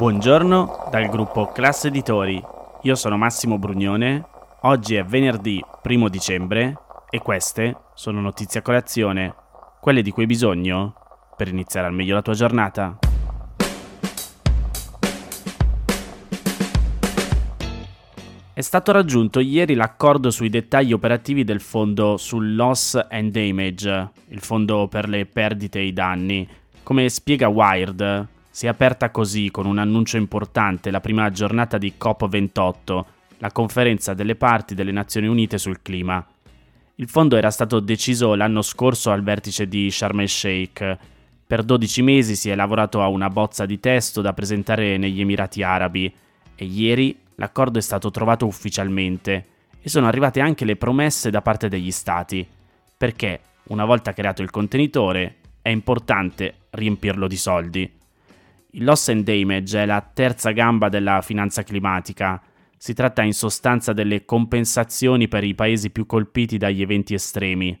Buongiorno dal gruppo Classe Editori. Io sono Massimo Brugnone. Oggi è venerdì 1 dicembre e queste sono notizie a colazione, quelle di cui hai bisogno per iniziare al meglio la tua giornata. È stato raggiunto ieri l'accordo sui dettagli operativi del fondo sul loss and damage, il fondo per le perdite e i danni. Come spiega Wired, si è aperta così con un annuncio importante la prima giornata di COP28, la conferenza delle parti delle Nazioni Unite sul clima. Il fondo era stato deciso l'anno scorso al vertice di Sharm el Sheikh. Per 12 mesi si è lavorato a una bozza di testo da presentare negli Emirati Arabi e ieri l'accordo è stato trovato ufficialmente e sono arrivate anche le promesse da parte degli stati, perché una volta creato il contenitore è importante riempirlo di soldi. Il loss and damage è la terza gamba della finanza climatica. Si tratta in sostanza delle compensazioni per i paesi più colpiti dagli eventi estremi.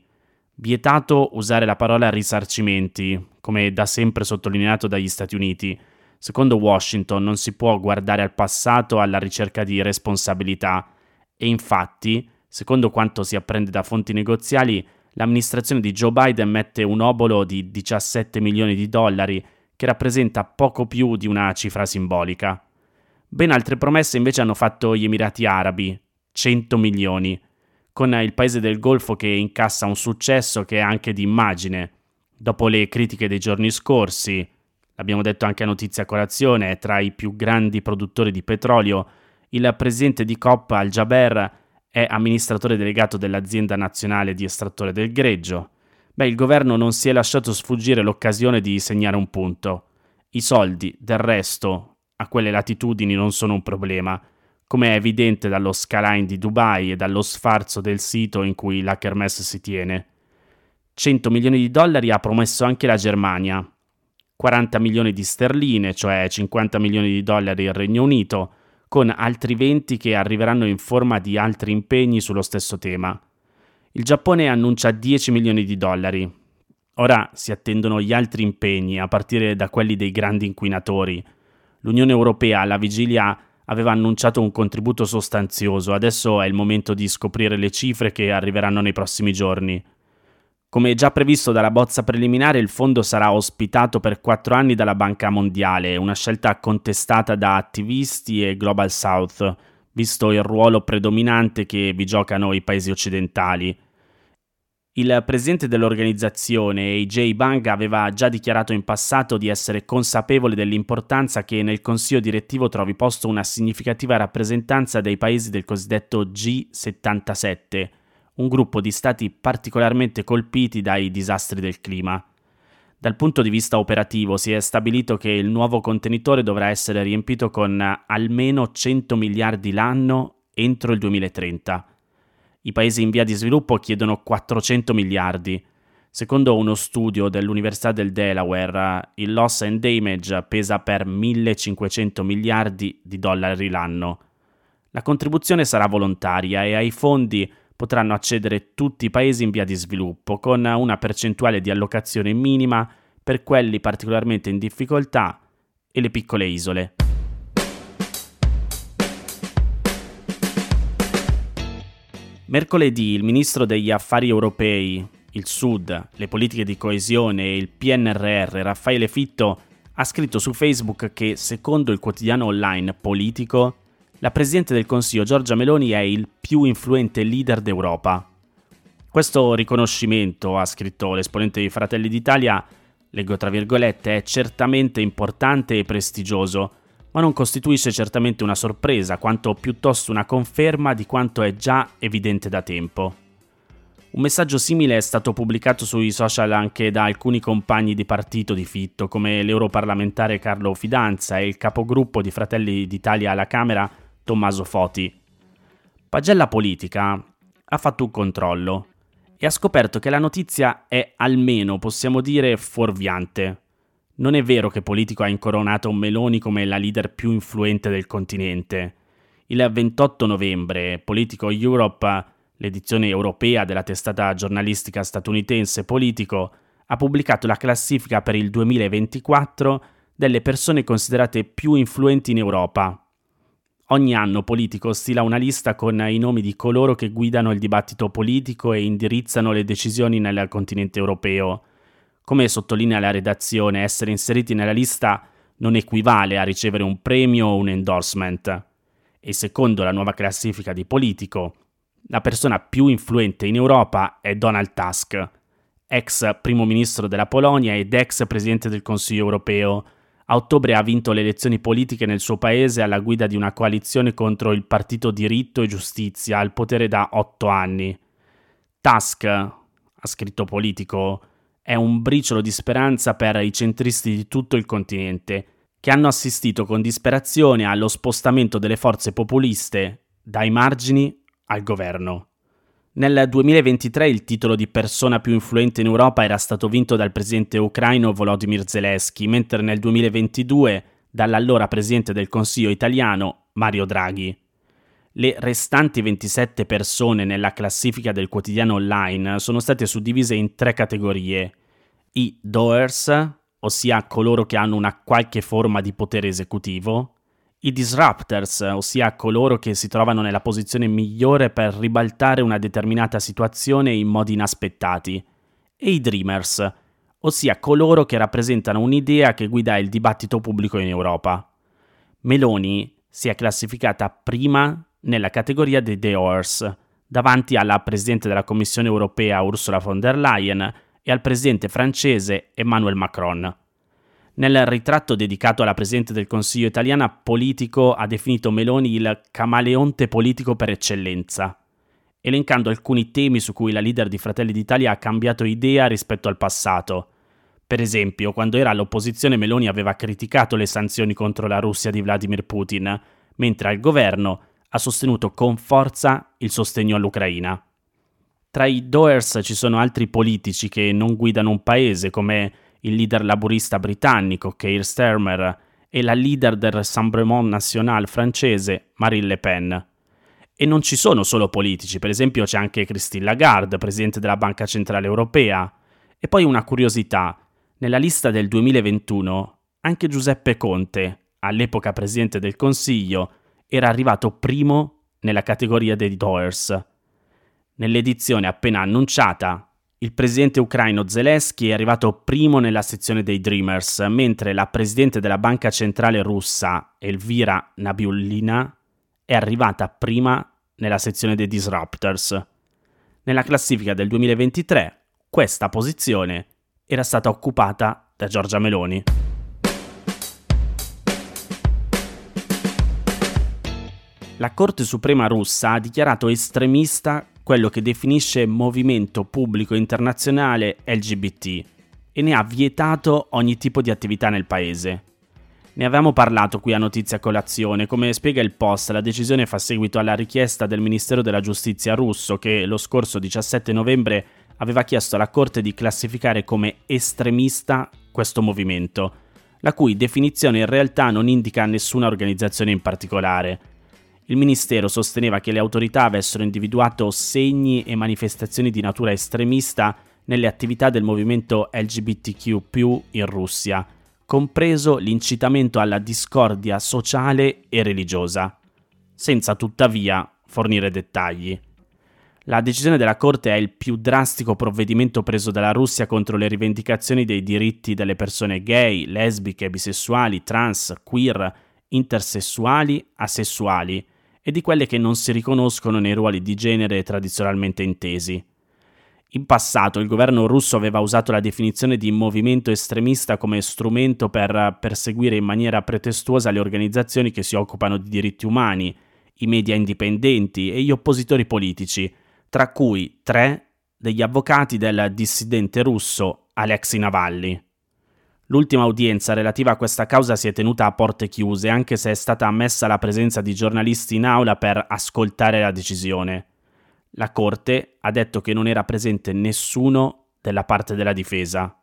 Vietato usare la parola risarcimenti, come da sempre sottolineato dagli Stati Uniti. Secondo Washington non si può guardare al passato alla ricerca di responsabilità e infatti, secondo quanto si apprende da fonti negoziali, l'amministrazione di Joe Biden mette un obolo di 17 milioni di dollari che rappresenta poco più di una cifra simbolica. Ben altre promesse invece hanno fatto gli Emirati Arabi, 100 milioni, con il paese del Golfo che incassa un successo che è anche di immagine. Dopo le critiche dei giorni scorsi, l'abbiamo detto anche a notizia colazione, tra i più grandi produttori di petrolio, il presidente di COP Al-Jaber è amministratore delegato dell'azienda nazionale di estrattore del greggio. Beh, il governo non si è lasciato sfuggire l'occasione di segnare un punto. I soldi, del resto, a quelle latitudini non sono un problema, come è evidente dallo skyline di Dubai e dallo sfarzo del sito in cui la Kermesse si tiene. 100 milioni di dollari ha promesso anche la Germania, 40 milioni di sterline, cioè 50 milioni di dollari il Regno Unito, con altri 20 che arriveranno in forma di altri impegni sullo stesso tema. Il Giappone annuncia 10 milioni di dollari. Ora si attendono gli altri impegni, a partire da quelli dei grandi inquinatori. L'Unione Europea alla vigilia aveva annunciato un contributo sostanzioso, adesso è il momento di scoprire le cifre che arriveranno nei prossimi giorni. Come già previsto dalla bozza preliminare, il fondo sarà ospitato per quattro anni dalla Banca Mondiale, una scelta contestata da attivisti e Global South, visto il ruolo predominante che vi giocano i paesi occidentali. Il presidente dell'organizzazione, AJ Bang, aveva già dichiarato in passato di essere consapevole dell'importanza che nel consiglio direttivo trovi posto una significativa rappresentanza dei paesi del cosiddetto G77, un gruppo di stati particolarmente colpiti dai disastri del clima. Dal punto di vista operativo si è stabilito che il nuovo contenitore dovrà essere riempito con almeno 100 miliardi l'anno entro il 2030. I paesi in via di sviluppo chiedono 400 miliardi. Secondo uno studio dell'Università del Delaware, il loss and damage pesa per 1500 miliardi di dollari l'anno. La contribuzione sarà volontaria e ai fondi potranno accedere tutti i paesi in via di sviluppo, con una percentuale di allocazione minima per quelli particolarmente in difficoltà e le piccole isole. Mercoledì il ministro degli affari europei, il Sud, le politiche di coesione e il PNRR, Raffaele Fitto, ha scritto su Facebook che, secondo il quotidiano online Politico, la Presidente del Consiglio Giorgia Meloni è il più influente leader d'Europa. Questo riconoscimento, ha scritto l'esponente di Fratelli d'Italia, leggo tra virgolette, è certamente importante e prestigioso, ma non costituisce certamente una sorpresa, quanto piuttosto una conferma di quanto è già evidente da tempo. Un messaggio simile è stato pubblicato sui social anche da alcuni compagni di partito di Fitto, come l'europarlamentare Carlo Fidanza e il capogruppo di Fratelli d'Italia alla Camera Tommaso Foti. Pagella Politica ha fatto un controllo e ha scoperto che la notizia è almeno, possiamo dire, fuorviante. Non è vero che Politico ha incoronato Meloni come la leader più influente del continente. Il 28 novembre Politico Europe l'edizione europea della testata giornalistica statunitense Politico, ha pubblicato la classifica per il 2024 delle persone considerate più influenti in Europa. Ogni anno Politico stila una lista con i nomi di coloro che guidano il dibattito politico e indirizzano le decisioni nel continente europeo. Come sottolinea la redazione, essere inseriti nella lista non equivale a ricevere un premio o un endorsement. E secondo la nuova classifica di Politico, la persona più influente in Europa è Donald Tusk, ex primo ministro della Polonia ed ex presidente del Consiglio europeo. A ottobre ha vinto le elezioni politiche nel suo paese alla guida di una coalizione contro il partito Diritto e Giustizia, al potere da otto anni. Tusk, ha scritto Politico, è un briciolo di speranza per i centristi di tutto il continente, che hanno assistito con disperazione allo spostamento delle forze populiste dai margini al governo. Nel 2023 il titolo di persona più influente in Europa era stato vinto dal presidente ucraino Volodymyr Zelensky, mentre nel 2022 dall'allora presidente del Consiglio italiano Mario Draghi. Le restanti 27 persone nella classifica del quotidiano online sono state suddivise in tre categorie. I doers, ossia coloro che hanno una qualche forma di potere esecutivo, i disruptors, ossia coloro che si trovano nella posizione migliore per ribaltare una determinata situazione in modi inaspettati, e i dreamers, ossia coloro che rappresentano un'idea che guida il dibattito pubblico in Europa. Meloni si è classificata prima nella categoria dei Doers, davanti alla Presidente della Commissione europea Ursula von der Leyen e al Presidente francese Emmanuel Macron. Nel ritratto dedicato alla Presidente del Consiglio italiana, Politico ha definito Meloni il camaleonte politico per eccellenza, elencando alcuni temi su cui la leader di Fratelli d'Italia ha cambiato idea rispetto al passato. Per esempio, quando era all'opposizione Meloni aveva criticato le sanzioni contro la Russia di Vladimir Putin, mentre al governo ha sostenuto con forza il sostegno all'Ucraina. Tra i doers ci sono altri politici che non guidano un paese, come il leader laburista britannico Keir Starmer e la leader del Rassemblement National francese Marine Le Pen. E non ci sono solo politici, per esempio c'è anche Christine Lagarde, presidente della Banca Centrale Europea. E poi una curiosità, nella lista del 2021 anche Giuseppe Conte, all'epoca presidente del Consiglio, era arrivato primo nella categoria dei Doers. Nell'edizione appena annunciata, il presidente ucraino Zelensky è arrivato primo nella sezione dei Dreamers, mentre la presidente della banca centrale russa, Elvira Nabiullina, è arrivata prima nella sezione dei Disruptors. Nella classifica del 2023 questa posizione era stata occupata da Giorgia Meloni. La Corte Suprema russa ha dichiarato estremista quello che definisce movimento pubblico internazionale LGBT e ne ha vietato ogni tipo di attività nel paese. Ne avevamo parlato qui a Notizia Colazione, come spiega il post, la decisione fa seguito alla richiesta del Ministero della Giustizia russo che lo scorso 17 novembre aveva chiesto alla Corte di classificare come estremista questo movimento, la cui definizione in realtà non indica nessuna organizzazione in particolare. Il Ministero sosteneva che le autorità avessero individuato segni e manifestazioni di natura estremista nelle attività del movimento LGBTQ in Russia, compreso l'incitamento alla discordia sociale e religiosa, senza tuttavia fornire dettagli. La decisione della Corte è il più drastico provvedimento preso dalla Russia contro le rivendicazioni dei diritti delle persone gay, lesbiche, bisessuali, trans, queer, intersessuali, asessuali, e di quelle che non si riconoscono nei ruoli di genere tradizionalmente intesi. In passato il governo russo aveva usato la definizione di movimento estremista come strumento per perseguire in maniera pretestuosa le organizzazioni che si occupano di diritti umani, i media indipendenti e gli oppositori politici, tra cui tre degli avvocati del dissidente russo Alexei Navalny. L'ultima udienza relativa a questa causa si è tenuta a porte chiuse, anche se è stata ammessa la presenza di giornalisti in aula per ascoltare la decisione. La Corte ha detto che non era presente nessuno della parte della difesa.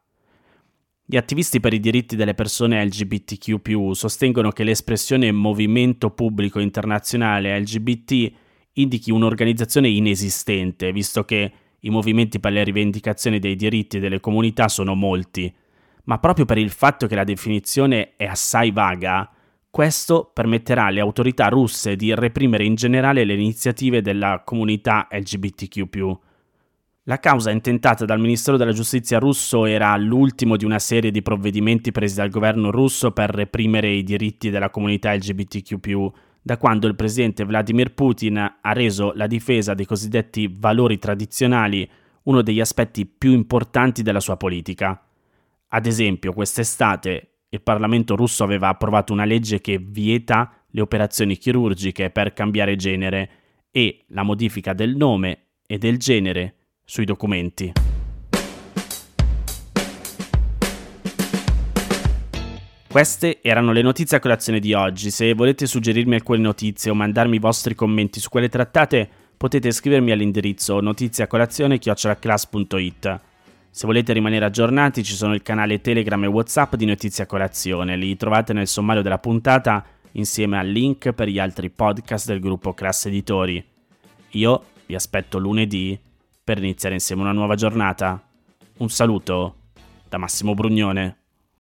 Gli attivisti per i diritti delle persone LGBTQ sostengono che l'espressione Movimento Pubblico Internazionale LGBT indichi un'organizzazione inesistente, visto che i movimenti per le rivendicazioni dei diritti delle comunità sono molti, ma proprio per il fatto che la definizione è assai vaga, questo permetterà alle autorità russe di reprimere in generale le iniziative della comunità LGBTQ. La causa intentata dal Ministero della Giustizia russo era l'ultimo di una serie di provvedimenti presi dal governo russo per reprimere i diritti della comunità LGBTQ, da quando il presidente Vladimir Putin ha reso la difesa dei cosiddetti valori tradizionali uno degli aspetti più importanti della sua politica. Ad esempio, quest'estate il Parlamento russo aveva approvato una legge che vieta le operazioni chirurgiche per cambiare genere e la modifica del nome e del genere sui documenti. Queste erano le notizie a colazione di oggi. Se volete suggerirmi alcune notizie o mandarmi i vostri commenti su quelle trattate, potete scrivermi all'indirizzo notiziacolazione.it. Se volete rimanere aggiornati ci sono il canale Telegram e Whatsapp di Notizia Colazione, li trovate nel sommario della puntata insieme al link per gli altri podcast del gruppo Classe Editori. Io vi aspetto lunedì per iniziare insieme una nuova giornata. Un saluto da Massimo Brugnone.